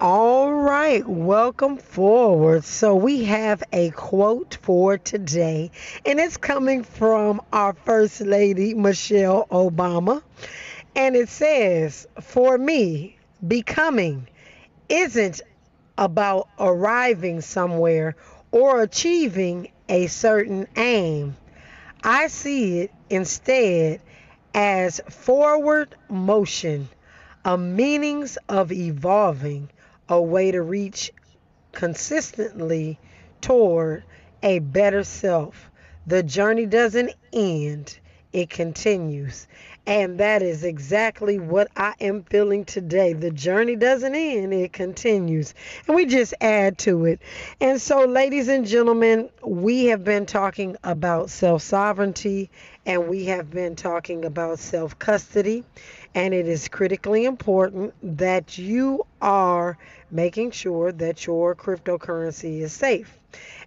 All right, welcome forward. So, we have a quote for today, and it's coming from our First Lady, Michelle Obama. And it says, For me, becoming isn't about arriving somewhere or achieving a certain aim. I see it instead as forward motion, a meanings of evolving a way to reach consistently toward a better self. The journey doesn't end, it continues. And that is exactly what I am feeling today. The journey doesn't end, it continues. And we just add to it. And so, ladies and gentlemen, we have been talking about self sovereignty and we have been talking about self custody. And it is critically important that you are making sure that your cryptocurrency is safe.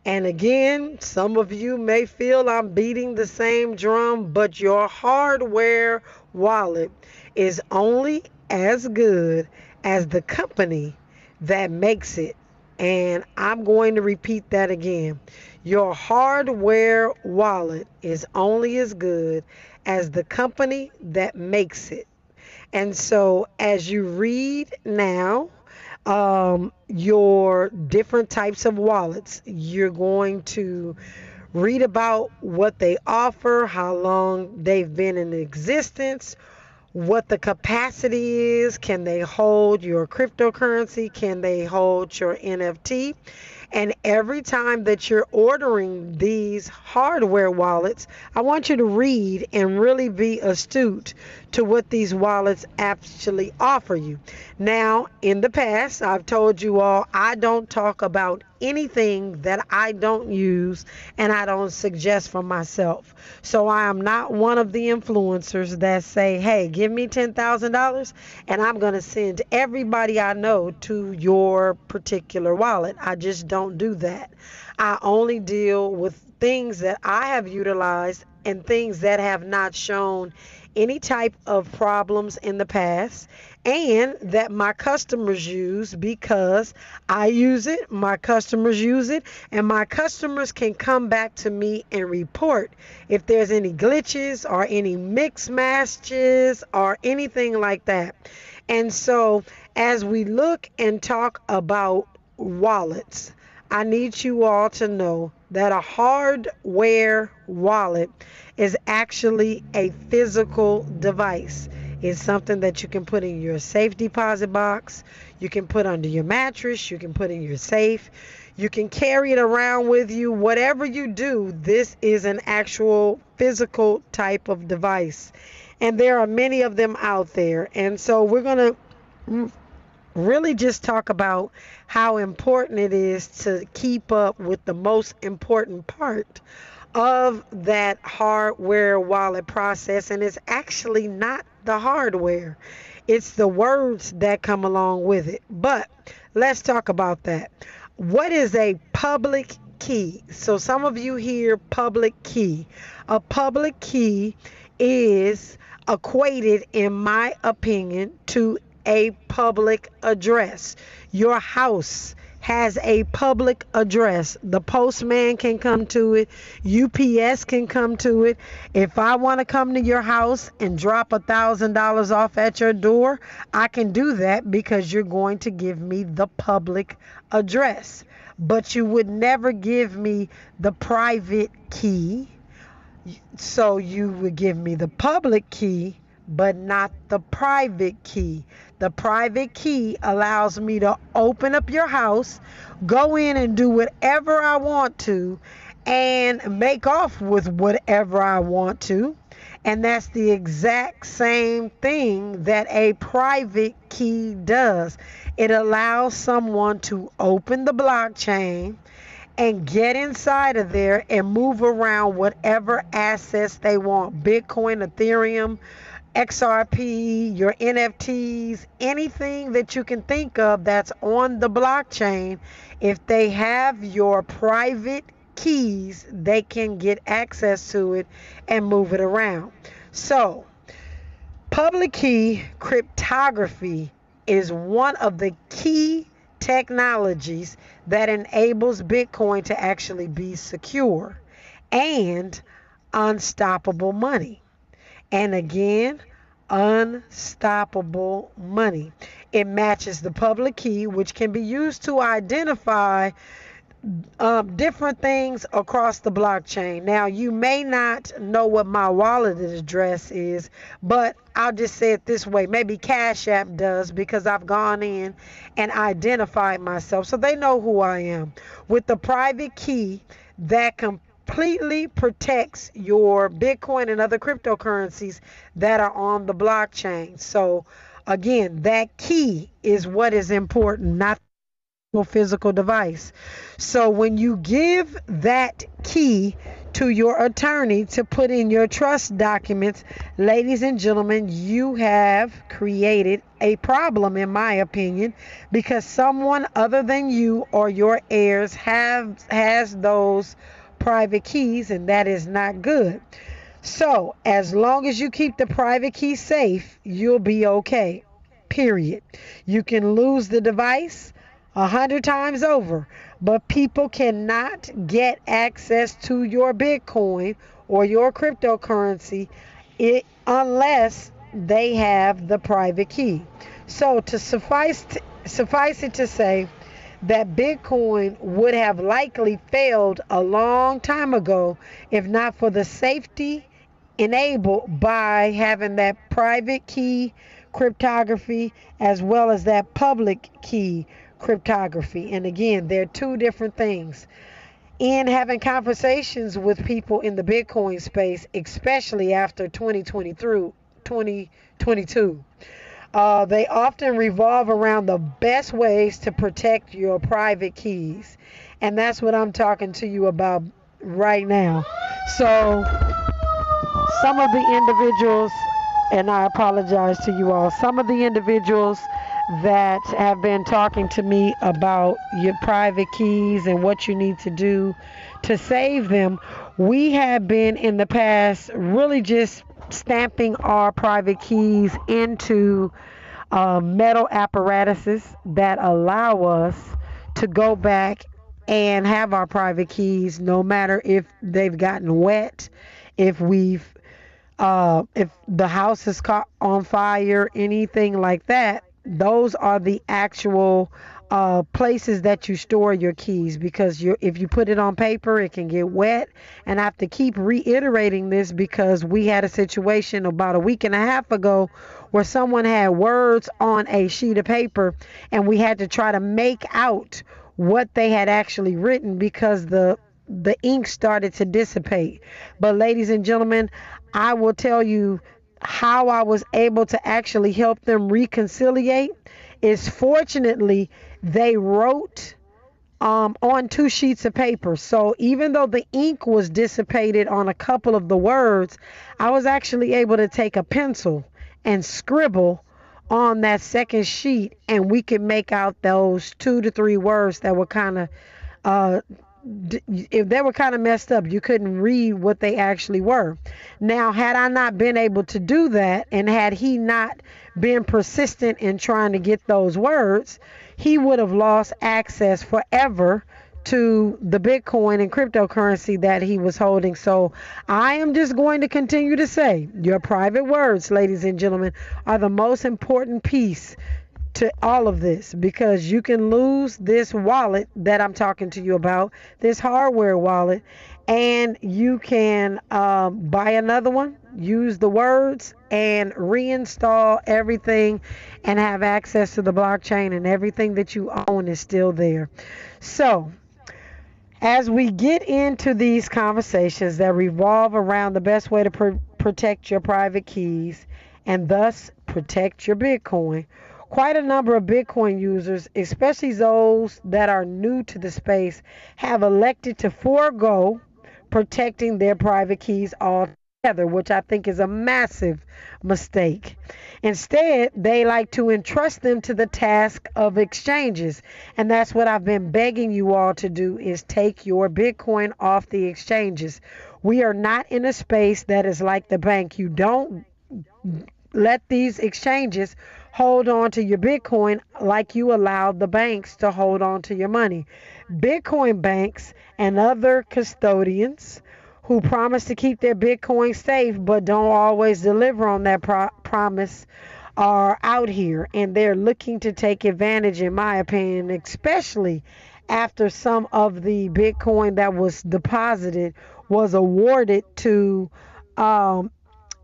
And again, some of you may feel I'm beating the same drum, but your hardware wallet is only as good as the company that makes it. And I'm going to repeat that again. Your hardware wallet is only as good as the company that makes it. And so, as you read now, um, your different types of wallets. You're going to read about what they offer, how long they've been in existence, what the capacity is. Can they hold your cryptocurrency? Can they hold your NFT? And every time that you're ordering these hardware wallets, I want you to read and really be astute to what these wallets actually offer you. Now, in the past, I've told you all I don't talk about anything that I don't use and I don't suggest for myself. So I am not one of the influencers that say, hey, give me $10,000 and I'm going to send everybody I know to your particular wallet. I just don't do that. I only deal with things that I have utilized and things that have not shown any type of problems in the past and that my customers use because I use it, my customers use it, and my customers can come back to me and report if there's any glitches or any mix matches or anything like that. And so, as we look and talk about wallets, I need you all to know that a hardware wallet is actually a physical device. It's something that you can put in your safe deposit box, you can put under your mattress, you can put in your safe, you can carry it around with you. Whatever you do, this is an actual physical type of device. And there are many of them out there. And so we're going to mm, really just talk about how important it is to keep up with the most important part of that hardware wallet process. And it's actually not the hardware, it's the words that come along with it. But let's talk about that. What is a public key? So, some of you hear public key. A public key is equated, in my opinion, to a public address. Your house has a public address. The postman can come to it, UPS can come to it. If I want to come to your house and drop a thousand dollars off at your door, I can do that because you're going to give me the public address. But you would never give me the private key. So you would give me the public key but not the private key. The private key allows me to open up your house, go in and do whatever I want to, and make off with whatever I want to. And that's the exact same thing that a private key does. It allows someone to open the blockchain and get inside of there and move around whatever assets they want Bitcoin, Ethereum, XRP, your NFTs, anything that you can think of that's on the blockchain, if they have your private keys, they can get access to it and move it around. So, public key cryptography is one of the key technologies that enables Bitcoin to actually be secure and unstoppable money. And again, unstoppable money. It matches the public key, which can be used to identify um, different things across the blockchain. Now, you may not know what my wallet address is, but I'll just say it this way. Maybe Cash App does because I've gone in and identified myself. So they know who I am. With the private key that completely protects your Bitcoin and other cryptocurrencies that are on the blockchain. So, again, that key is what is important, not your physical device. So when you give that key to your attorney to put in your trust documents, ladies and gentlemen, you have created a problem, in my opinion, because someone other than you or your heirs have has those private keys, and that is not good. So as long as you keep the private key safe, you'll be okay. Period. You can lose the device a hundred times over. But people cannot get access to your Bitcoin or your cryptocurrency it, unless they have the private key. So to suffice to, suffice it to say that Bitcoin would have likely failed a long time ago if not for the safety enabled by having that private key cryptography as well as that public key cryptography. And again, they're two different things. In having conversations with people in the Bitcoin space, especially after 2020 through 2022, uh, they often revolve around the best ways to protect your private keys. And that's what I'm talking to you about right now. So, some of the individuals, and I apologize to you all, some of the individuals that have been talking to me about your private keys and what you need to do to save them. We have been in the past really just stamping our private keys into uh, metal apparatuses that allow us to go back and have our private keys no matter if they've gotten wet, if we've uh, if the house is caught on fire, anything like that, those are the actual uh, places that you store your keys because if you put it on paper it can get wet. And I have to keep reiterating this because we had a situation about a week and a half ago where someone had words on a sheet of paper and we had to try to make out what they had actually written because the the ink started to dissipate. But ladies and gentlemen I will tell you how I was able to actually help them reconciliate is fortunately they wrote um, on two sheets of paper. So even though the ink was dissipated on a couple of the words, I was actually able to take a pencil and scribble on that second sheet, and we could make out those two to three words that were kind of uh, if they were kind of messed up, you couldn't read what they actually were. Now, had I not been able to do that, and had he not been persistent in trying to get those words, he would have lost access forever to the Bitcoin and cryptocurrency that he was holding. So I am just going to continue to say your private words, ladies and gentlemen, are the most important piece to all of this because you can lose this wallet that I'm talking to you about, this hardware wallet, and you can um, buy another one, use the words, and reinstall everything and have access to the blockchain, and everything that you own is still there. So, as we get into these conversations that revolve around the best way to pr- protect your private keys and thus protect your Bitcoin, Quite a number of Bitcoin users, especially those that are new to the space, have elected to forego protecting their private keys altogether, which I think is a massive mistake. Instead, they like to entrust them to the task of exchanges. And that's what I've been begging you all to do is take your Bitcoin off the exchanges. We are not in a space that is like the bank. You don't let these exchanges hold on to your Bitcoin like you allowed the banks to hold on to your money. Bitcoin banks and other custodians who promise to keep their Bitcoin safe but don't always deliver on that pro- promise are out here and they're looking to take advantage, in my opinion, especially after some of the Bitcoin that was deposited was awarded to um,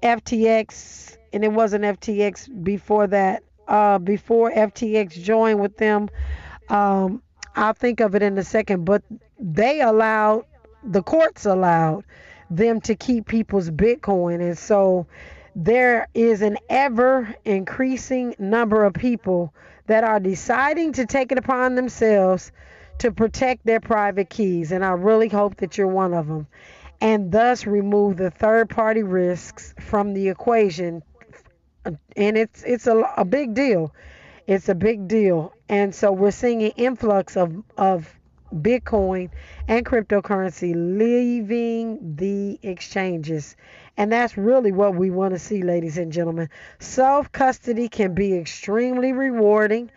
FTX, and it wasn't FTX before that. Uh, before FTX joined with them, um, I'll think of it in a second. But they allowed the courts allowed them to keep people's Bitcoin, and so there is an ever increasing number of people that are deciding to take it upon themselves to protect their private keys. And I really hope that you're one of them. And thus remove the third party risks from the equation. And it's it's a, a big deal. It's a big deal. And so we're seeing an influx of, of Bitcoin and cryptocurrency leaving the exchanges. And that's really what we want to see, ladies and gentlemen. Self custody can be extremely rewarding.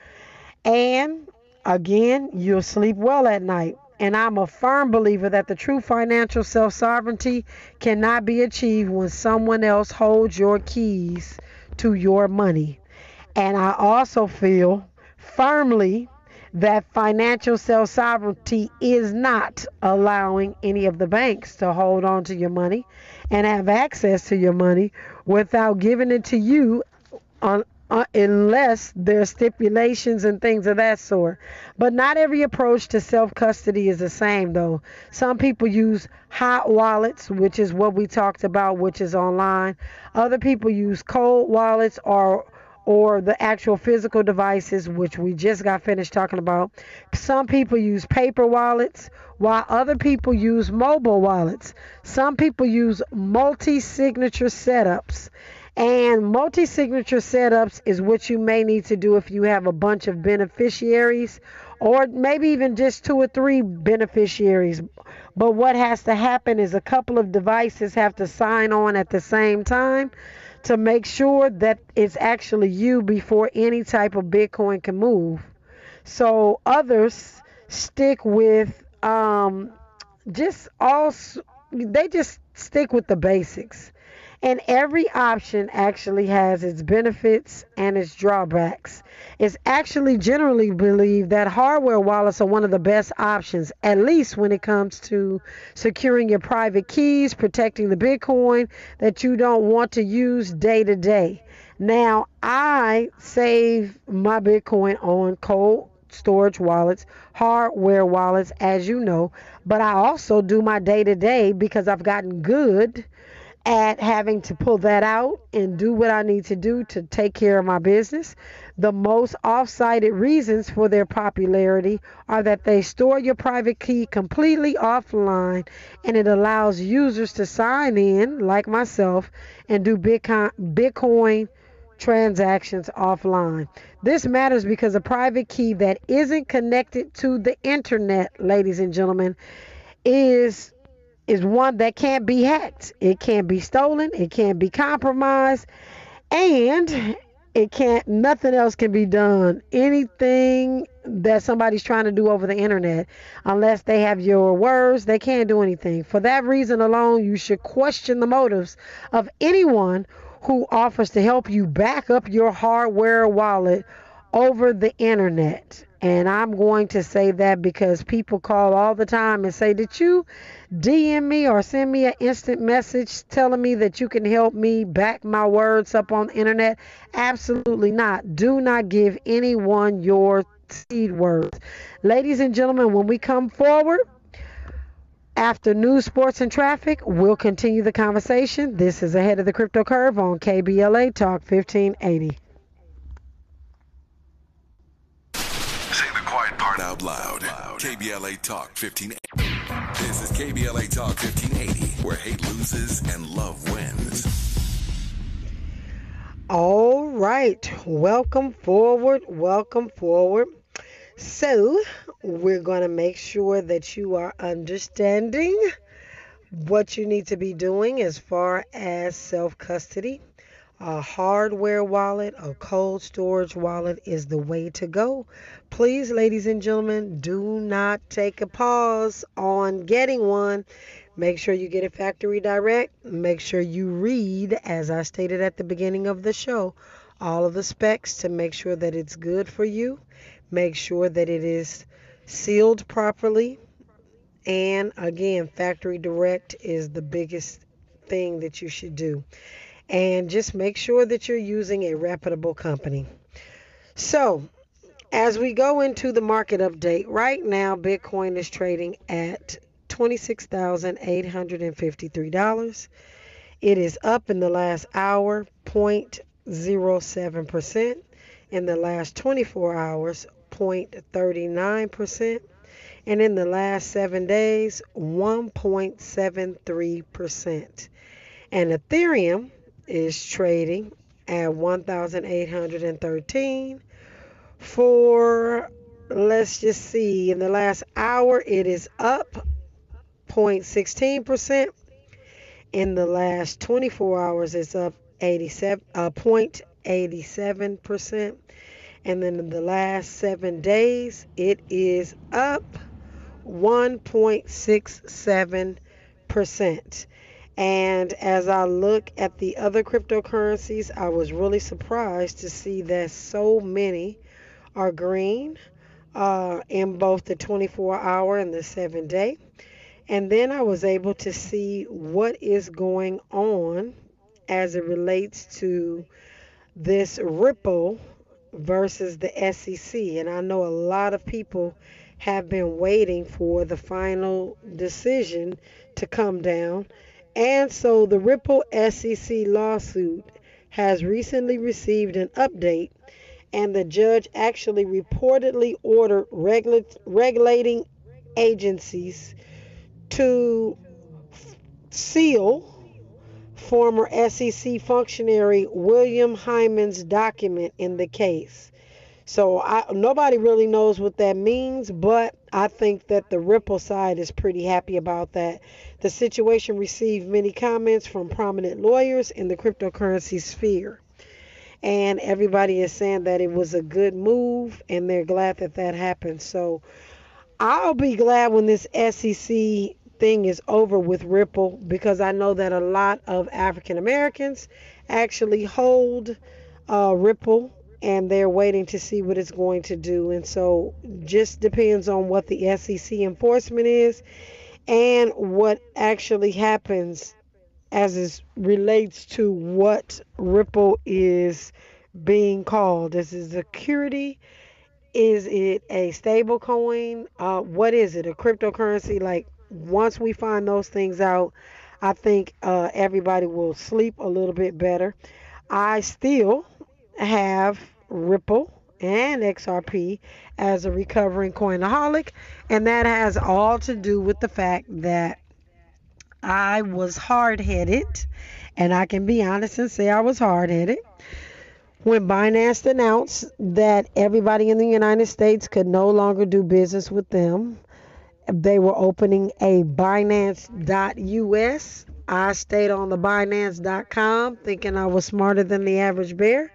And again, you'll sleep well at night. And I'm a firm believer that the true financial self sovereignty cannot be achieved when someone else holds your keys to your money. And I also feel firmly that financial self sovereignty is not allowing any of the banks to hold on to your money and have access to your money without giving it to you on, uh, unless there are stipulations and things of that sort. But not every approach to self custody is the same, though. Some people use hot wallets, which is what we talked about, which is online. Other people use cold wallets or or the actual physical devices, which we just got finished talking about. Some people use paper wallets, while other people use mobile wallets. Some people use multi signature setups. And multi signature setups is what you may need to do if you have a bunch of beneficiaries or maybe even just two or three beneficiaries. But what has to happen is a couple of devices have to sign on at the same time to make sure that it's actually you before any type of Bitcoin can move. So others stick with um, just all, they just stick with the basics. And every option actually has its benefits and its drawbacks. It's actually generally believed that hardware wallets are one of the best options, at least when it comes to securing your private keys, protecting the Bitcoin that you don't want to use day to day. Now, I save my Bitcoin on cold storage wallets, hardware wallets, as you know, but I also do my day to day because I've gotten good at having to pull that out and do what I need to do to take care of my business. The most off-cited reasons for their popularity are that they store your private key completely offline and it allows users to sign in, like myself, and do Bitcoin transactions offline. This matters because a private key that isn't connected to the internet, ladies and gentlemen, is is one that can't be hacked. It can't be stolen. It can't be compromised. And it can't, nothing else can be done. Anything that somebody's trying to do over the internet, unless they have your words, they can't do anything. For that reason alone, you should question the motives of anyone who offers to help you back up your hardware wallet over the internet. And I'm going to say that because people call all the time and say, Did you DM me or send me an instant message telling me that you can help me back my words up on the internet? Absolutely not. Do not give anyone your seed words. Ladies and gentlemen, when we come forward, after news, sports, and traffic, we'll continue the conversation. This is Ahead of the Crypto Curve on KBLA Talk 1580. out loud. KBLA Talk 1580. This is KBLA Talk 1580, where hate loses and love wins. All right. Welcome forward. Welcome forward. So, we're going to make sure that you are understanding what you need to be doing as far as self custody. A hardware wallet, a cold storage wallet is the way to go. Please, ladies and gentlemen, do not take a pause on getting one. Make sure you get it factory direct. Make sure you read, as I stated at the beginning of the show, all of the specs to make sure that it's good for you. Make sure that it is sealed properly. And again, factory direct is the biggest thing that you should do and just make sure that you're using a reputable company. So, as we go into the market update, right now Bitcoin is trading at $26,853. It is up in the last hour 0.07%, in the last 24 hours 0.39%, and in the last 7 days 1.73%. And Ethereum is trading at 1,813 for let's just see in the last hour it is up 0.16% in the last 24 hours it's up 87 uh, 0.87% and then in the last 7 days it is up 1.67% and as I look at the other cryptocurrencies, I was really surprised to see that so many are green uh, in both the 24 hour and the 7 day. And then I was able to see what is going on as it relates to this Ripple versus the SEC. And I know a lot of people have been waiting for the final decision to come down. And so the Ripple SEC lawsuit has recently received an update, and the judge actually reportedly ordered regula- regulating agencies to seal former SEC functionary William Hinman's document in the case. So I, nobody really knows what that means, but I think that the Ripple side is pretty happy about that. The situation received many comments from prominent lawyers in the cryptocurrency sphere. And everybody is saying that it was a good move and they're glad that that happened. So I'll be glad when this SEC thing is over with Ripple because I know that a lot of African Americans actually hold uh, Ripple and they're waiting to see what it's going to do. And so, just depends on what the SEC enforcement is and what actually happens as it relates to what Ripple is being called. Is it security? Is it a stable coin? Uh, what is it? A cryptocurrency? Like, once we find those things out, I think uh, everybody will sleep a little bit better. I still have Ripple and XRP as a recovering coinaholic, and that has all to do with the fact that I was hard headed, and I can be honest and say I was hard headed. When Binance announced that everybody in the United States could no longer do business with them, they were opening a Binance.us. I stayed on the Binance.com thinking I was smarter than the average bear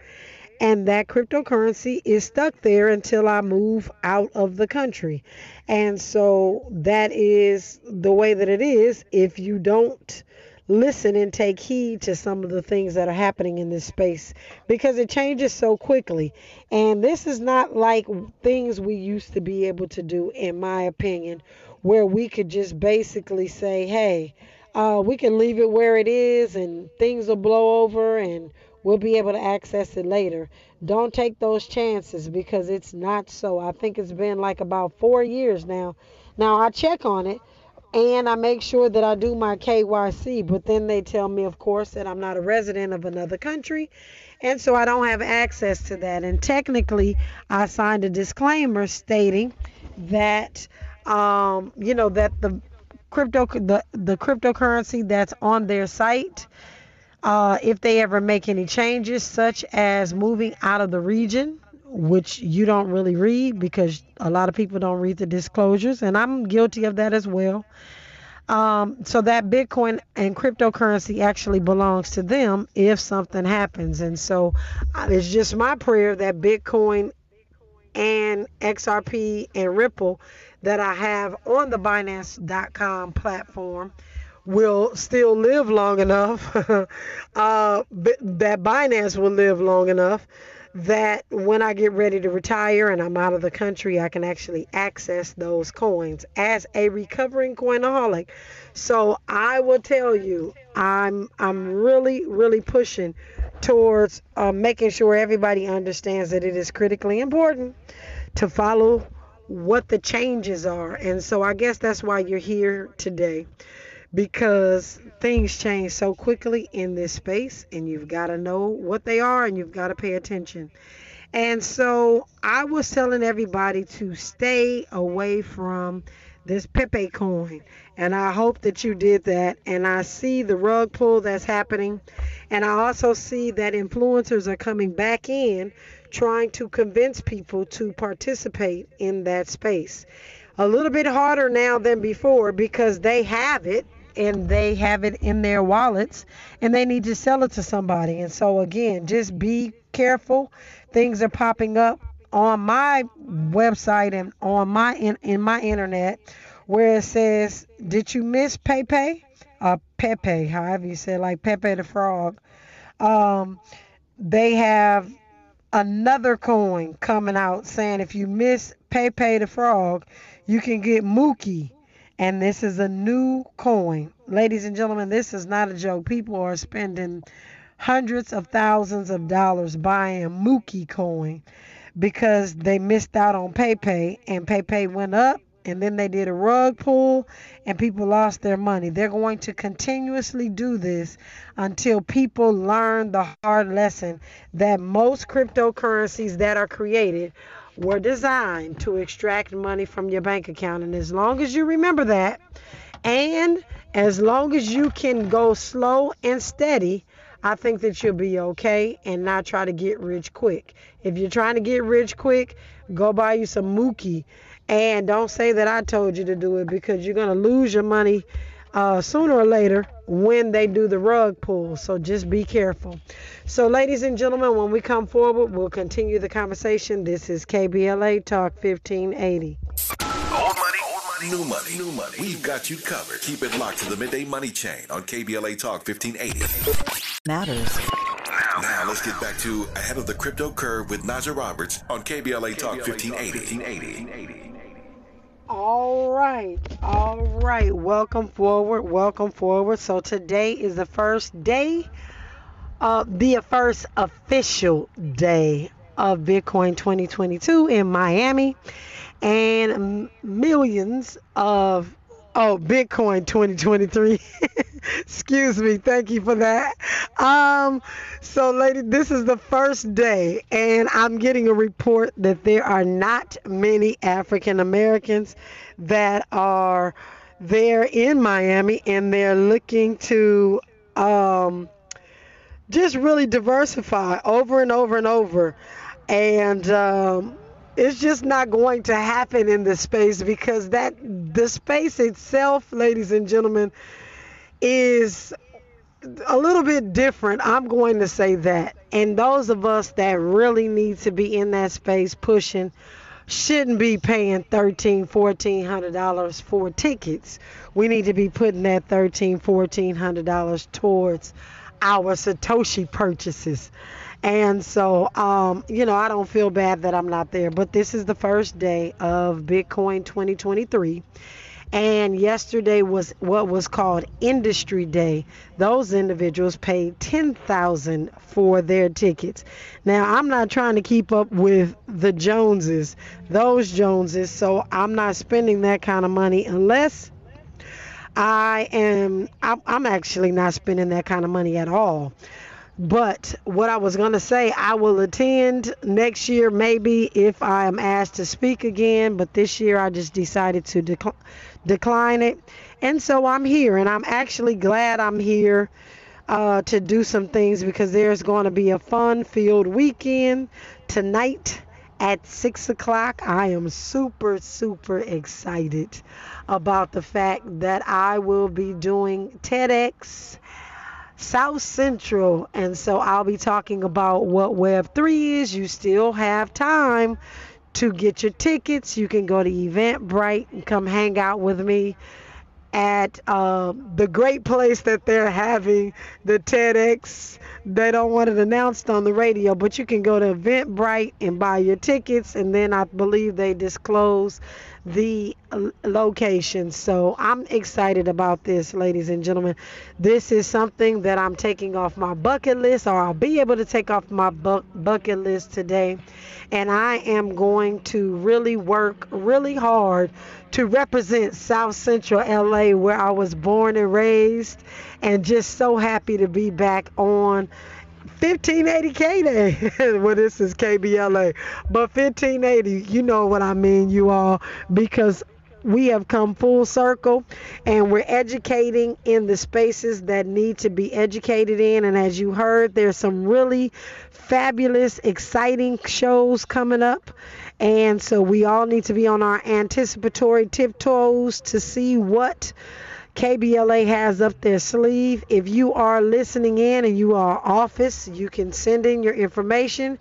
and that cryptocurrency is stuck there until I move out of the country. And so that is the way that it is if you don't listen and take heed to some of the things that are happening in this space because it changes so quickly. And this is not like things we used to be able to do, in my opinion, where we could just basically say, hey, uh, we can leave it where it is and things will blow over and we'll be able to access it later. Don't take those chances because it's not so. I think it's been like about four years now. Now I check on it and I make sure that I do my KYC, but then they tell me, of course, that I'm not a resident of another country. And so I don't have access to that. And technically, I signed a disclaimer stating that, um, you know, that the crypto the, the cryptocurrency that's on their site uh, if they ever make any changes, such as moving out of the region, which you don't really read because a lot of people don't read the disclosures, and I'm guilty of that as well. Um, so that Bitcoin and cryptocurrency actually belongs to them if something happens. And so uh, it's just my prayer that Bitcoin and XRP and Ripple that I have on the Binance.com platform will still live long enough, uh, that Binance will live long enough that when I get ready to retire and I'm out of the country, I can actually access those coins as a recovering coinaholic. So I will tell you, I'm I'm really really pushing towards uh, making sure everybody understands that it is critically important to follow what the changes are. And so I guess that's why you're here today because things change so quickly in this space and you've got to know what they are and you've got to pay attention. And so I was telling everybody to stay away from this Pepe coin. And I hope that you did that. And I see the rug pull that's happening. And I also see that influencers are coming back in trying to convince people to participate in that space. A little bit harder now than before because they have it and they have it in their wallets and they need to sell it to somebody. And so, again, just be careful. Things are popping up on my website and on my in, in my internet where it says, "Did you miss Pepe?" Uh, Pepe, however you say, it, like Pepe the Frog. Um, they have another coin coming out saying if you miss Pepe the Frog, you can get Mookie and this is a new coin. Ladies and gentlemen, this is not a joke. People are spending hundreds of thousands of dollars buying Mookie coin because they missed out on PayPay and PayPay went up and then they did a rug pull and people lost their money. They're going to continuously do this until people learn the hard lesson that most cryptocurrencies that are created were designed to extract money from your bank account. And as long as you remember that, and as long as you can go slow and steady, I think that you'll be okay and not try to get rich quick. If you're trying to get rich quick, go buy you some Mookie. And don't say that I told you to do it because you're going to lose your money uh, sooner or later when they do the rug pull. So just be careful. So, ladies and gentlemen, when we come forward, we'll continue the conversation. This is KBLA Talk 1580. Old money, old money, new money, new money. We've got you covered. Keep it locked to the midday money chain on KBLA Talk 1580. Matters. Now, now let's get back to Ahead of the Crypto Curve with Naja Roberts on KBLA Talk 1580. 1580. All right, all right. Welcome forward, welcome forward. So today is the first day, uh, the first official day of Bitcoin 2022 in Miami, and millions of oh Bitcoin 2023. Excuse me. Thank you for that. Um, so, lady, this is the first day, and I'm getting a report that there are not many African Americans that are there in Miami, and they're looking to um, just really diversify over and over and over. And um, it's just not going to happen in this space because that the space itself, ladies and gentlemen, is a little bit different. I'm going to say that. And those of us that really need to be in that space pushing shouldn't be paying thirteen, fourteen hundred dollars for tickets. We need to be putting that thirteen, fourteen hundred dollars towards our Satoshi purchases. And so, um, you know, I don't feel bad that I'm not there. But this is the first day of Bitcoin 2023 and yesterday was what was called industry day. Those individuals paid 10,000 for their tickets. Now i'm not trying to keep up with the joneses those joneses so i'm not spending that kind of money unless i am i'm actually not spending that kind of money at all but what I was going to say, I will attend next year, maybe if I am asked to speak again. But this year, I just decided to decline decline it. And so I'm here, and I'm actually glad I'm here uh, to do some things because there's going to be a fun filled weekend tonight at 6 o'clock. I am super, super excited about the fact that I will be doing TEDx South Central. And so I'll be talking about what Web3 is. You still have time to get your tickets. You can go to Eventbrite and come hang out with me at uh, the great place that they're having the TEDx. They don't want it announced on the radio, but you can go to Eventbrite and buy your tickets, and then I believe they disclose the uh, location. So I'm excited about this, ladies and gentlemen. This is something that I'm taking off my bucket list, or I'll be able to take off my bu- bucket list today. And I am going to really work really hard to represent South Central LA, where I was born and raised, and just so happy to be back on 1580K Day. well, this is KBLA, but 1580, you know what I mean, you all, because we have come full circle and we're educating in the spaces that need to be educated in. And as you heard, there's some really fabulous, exciting shows coming up. And so we all need to be on our anticipatory tiptoes to see what KBLA has up their sleeve. If you are listening in and you are office, you can send in your information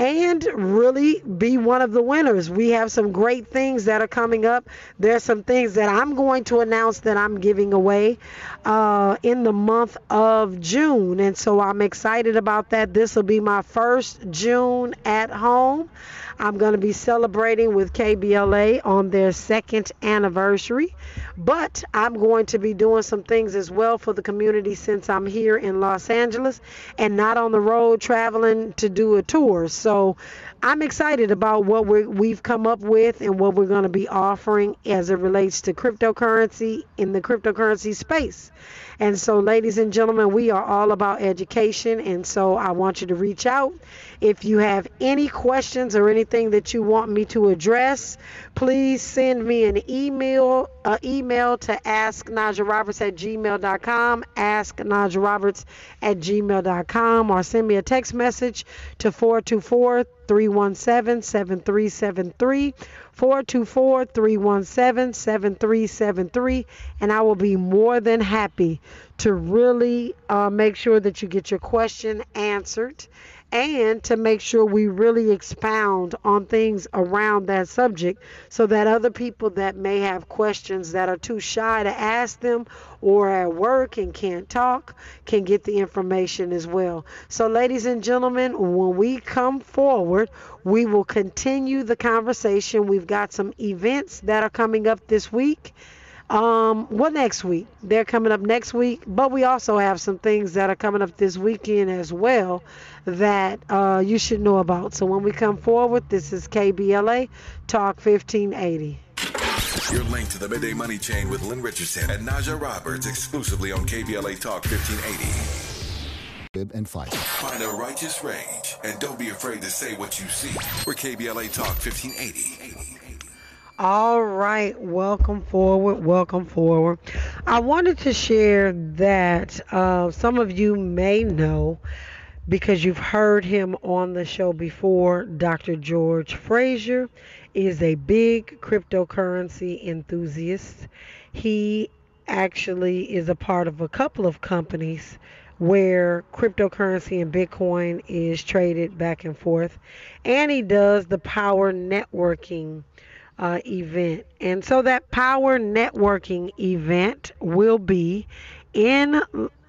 and really be one of the winners. We have some great things that are coming up. There's some things that I'm going to announce that I'm giving away uh, in the month of June. And so I'm excited about that. This will be my first June at home. I'm going to be celebrating with KBLA on their second anniversary. But I'm going to be doing some things as well for the community since I'm here in Los Angeles and not on the road traveling to do a tour. So so I'm excited about what we have come up with and what we're going to be offering as it relates to cryptocurrency in the cryptocurrency space. And so, ladies and gentlemen, we are all about education. And so, I want you to reach out. If you have any questions or anything that you want me to address, please send me an email, email to asknajaroberts at gmail.com, asknajaroberts at gmail.com, or send me a text message to 424 317 7373. 424 317 7373. And I will be more than happy to really uh, make sure that you get your question answered and to make sure we really expound on things around that subject so that other people that may have questions that are too shy to ask them or at work and can't talk can get the information as well. So, ladies and gentlemen, when we come forward, we will continue the conversation. We've got some events that are coming up this week. Um, what next week? They're coming up next week, but we also have some things that are coming up this weekend as well that uh, you should know about. So when we come forward, this is KBLA Talk 1580. You're linked to the Midday Money Chain with Lynn Richardson and Naja Roberts exclusively on KBLA Talk 1580. And fight. Find a righteous rage and don't be afraid to say what you see. We're KBLA Talk 1580. All right, welcome forward, welcome forward. I wanted to share that uh, some of you may know because you've heard him on the show before. Dr. George Fraser is a big cryptocurrency enthusiast. He actually is a part of a couple of companies where cryptocurrency and Bitcoin is traded back and forth. And he does the power networking uh, event. And so that power networking event will be in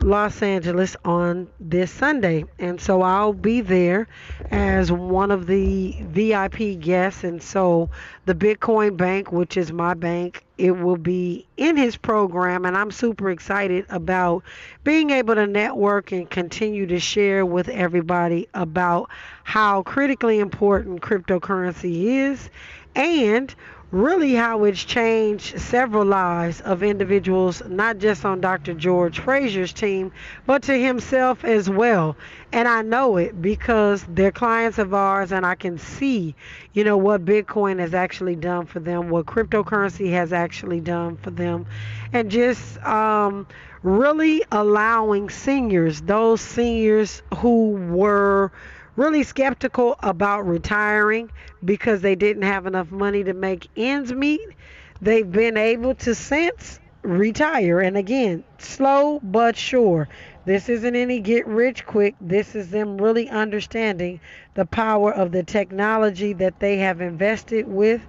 Los Angeles on this Sunday. And so I'll be there as one of the VIP guests. And so the Bitcoin Bank, which is my bank, it will be in his program. And I'm super excited about being able to network and continue to share with everybody about how critically important cryptocurrency is and really how it's changed several lives of individuals, not just on Dr. George Fraser's team, but to himself as well. And I know it because they're clients of ours, and I can see, you know, what Bitcoin has actually done for them, what cryptocurrency has actually done for them, and just um, really allowing seniors, those seniors who were really skeptical about retiring because they didn't have enough money to make ends meet, they've been able to since retire. And again, slow but sure. This isn't any get rich quick. This is them really understanding the power of the technology that they have invested with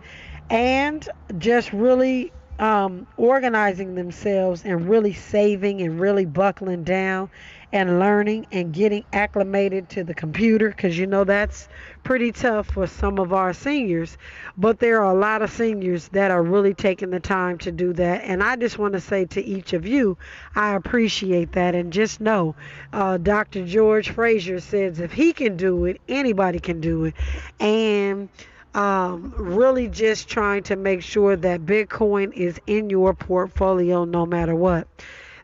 and just really um, organizing themselves and really saving and really buckling down and learning and getting acclimated to the computer because you know that's pretty tough for some of our seniors. But there are a lot of seniors that are really taking the time to do that. And I just want to say to each of you, I appreciate that. And just know, uh, Dr. George Fraser says if he can do it, anybody can do it. And um, really just trying to make sure that Bitcoin is in your portfolio no matter what.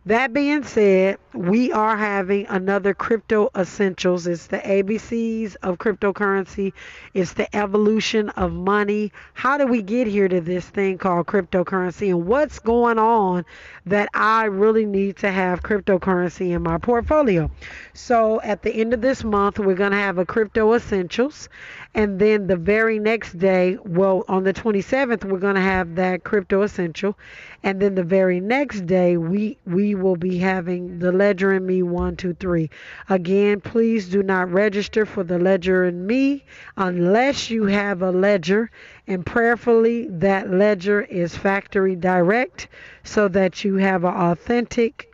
That being said, we are having another crypto essentials. It's the ABCs of cryptocurrency. It's the evolution of money. How do we get here to this thing called cryptocurrency and what's going on that I really need to have cryptocurrency in my portfolio? So at the end of this month, we're going to have a crypto essentials and then the very next day, well, on the 27th, we're going to have that crypto essential, and then the very next day, we we will be having the Ledger and Me one, two, three. Again, please do not register for the Ledger and Me unless you have a Ledger, and prayerfully that Ledger is factory direct, so that you have an authentic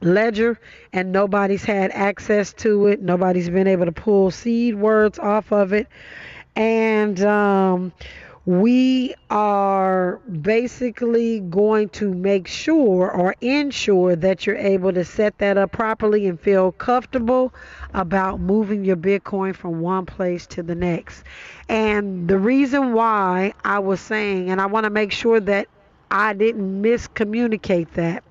ledger and nobody's had access to it nobody's been able to pull seed words off of it and um, we are basically going to make sure or ensure that you're able to set that up properly and feel comfortable about moving your Bitcoin from one place to the next. And the reason why I was saying, and I want to make sure that I didn't miscommunicate that.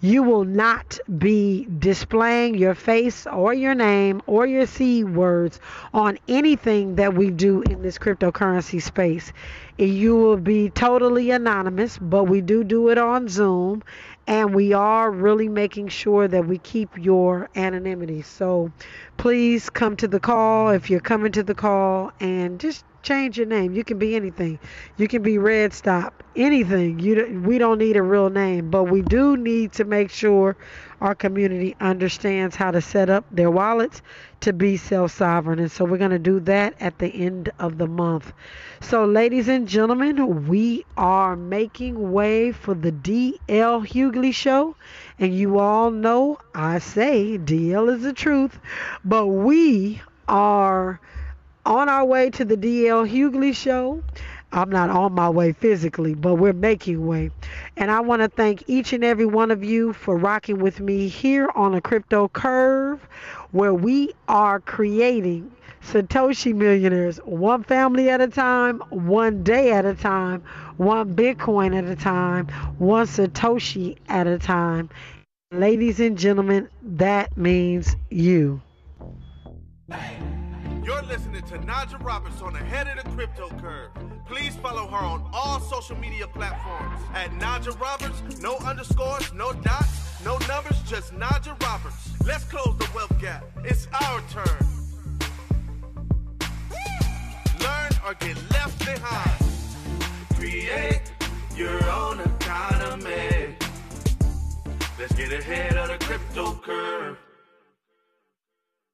You will not be displaying your face or your name or your seed words on anything that we do in this cryptocurrency space. You will be totally anonymous, but we do do it on Zoom and we are really making sure that we keep your anonymity. So please come to the call if you're coming to the call and just change your name. You can be anything. You can be Red Stop, anything. You we don't need a real name, but we do need to make sure our community understands how to set up their wallets to be self-sovereign. And so we're going to do that at the end of the month. So ladies and gentlemen, we are making way for the DL Hughley show. And you all know I say DL is the truth, but we are on our way to the DL Hughley show. I'm not on my way physically, but we're making way. And I want to thank each and every one of you for rocking with me here on a crypto curve where we are creating Satoshi millionaires one family at a time, one day at a time, one Bitcoin at a time, one Satoshi at a time. Ladies and gentlemen, that means you. You're listening to Najah Roberts on the head of the crypto curve. Please follow her on all social media platforms at Najah Roberts. No underscores, no dots, no numbers, just Najah Roberts. Let's close the wealth gap. It's our turn. Learn or get left behind. Create your own economy. Let's get ahead of the crypto curve.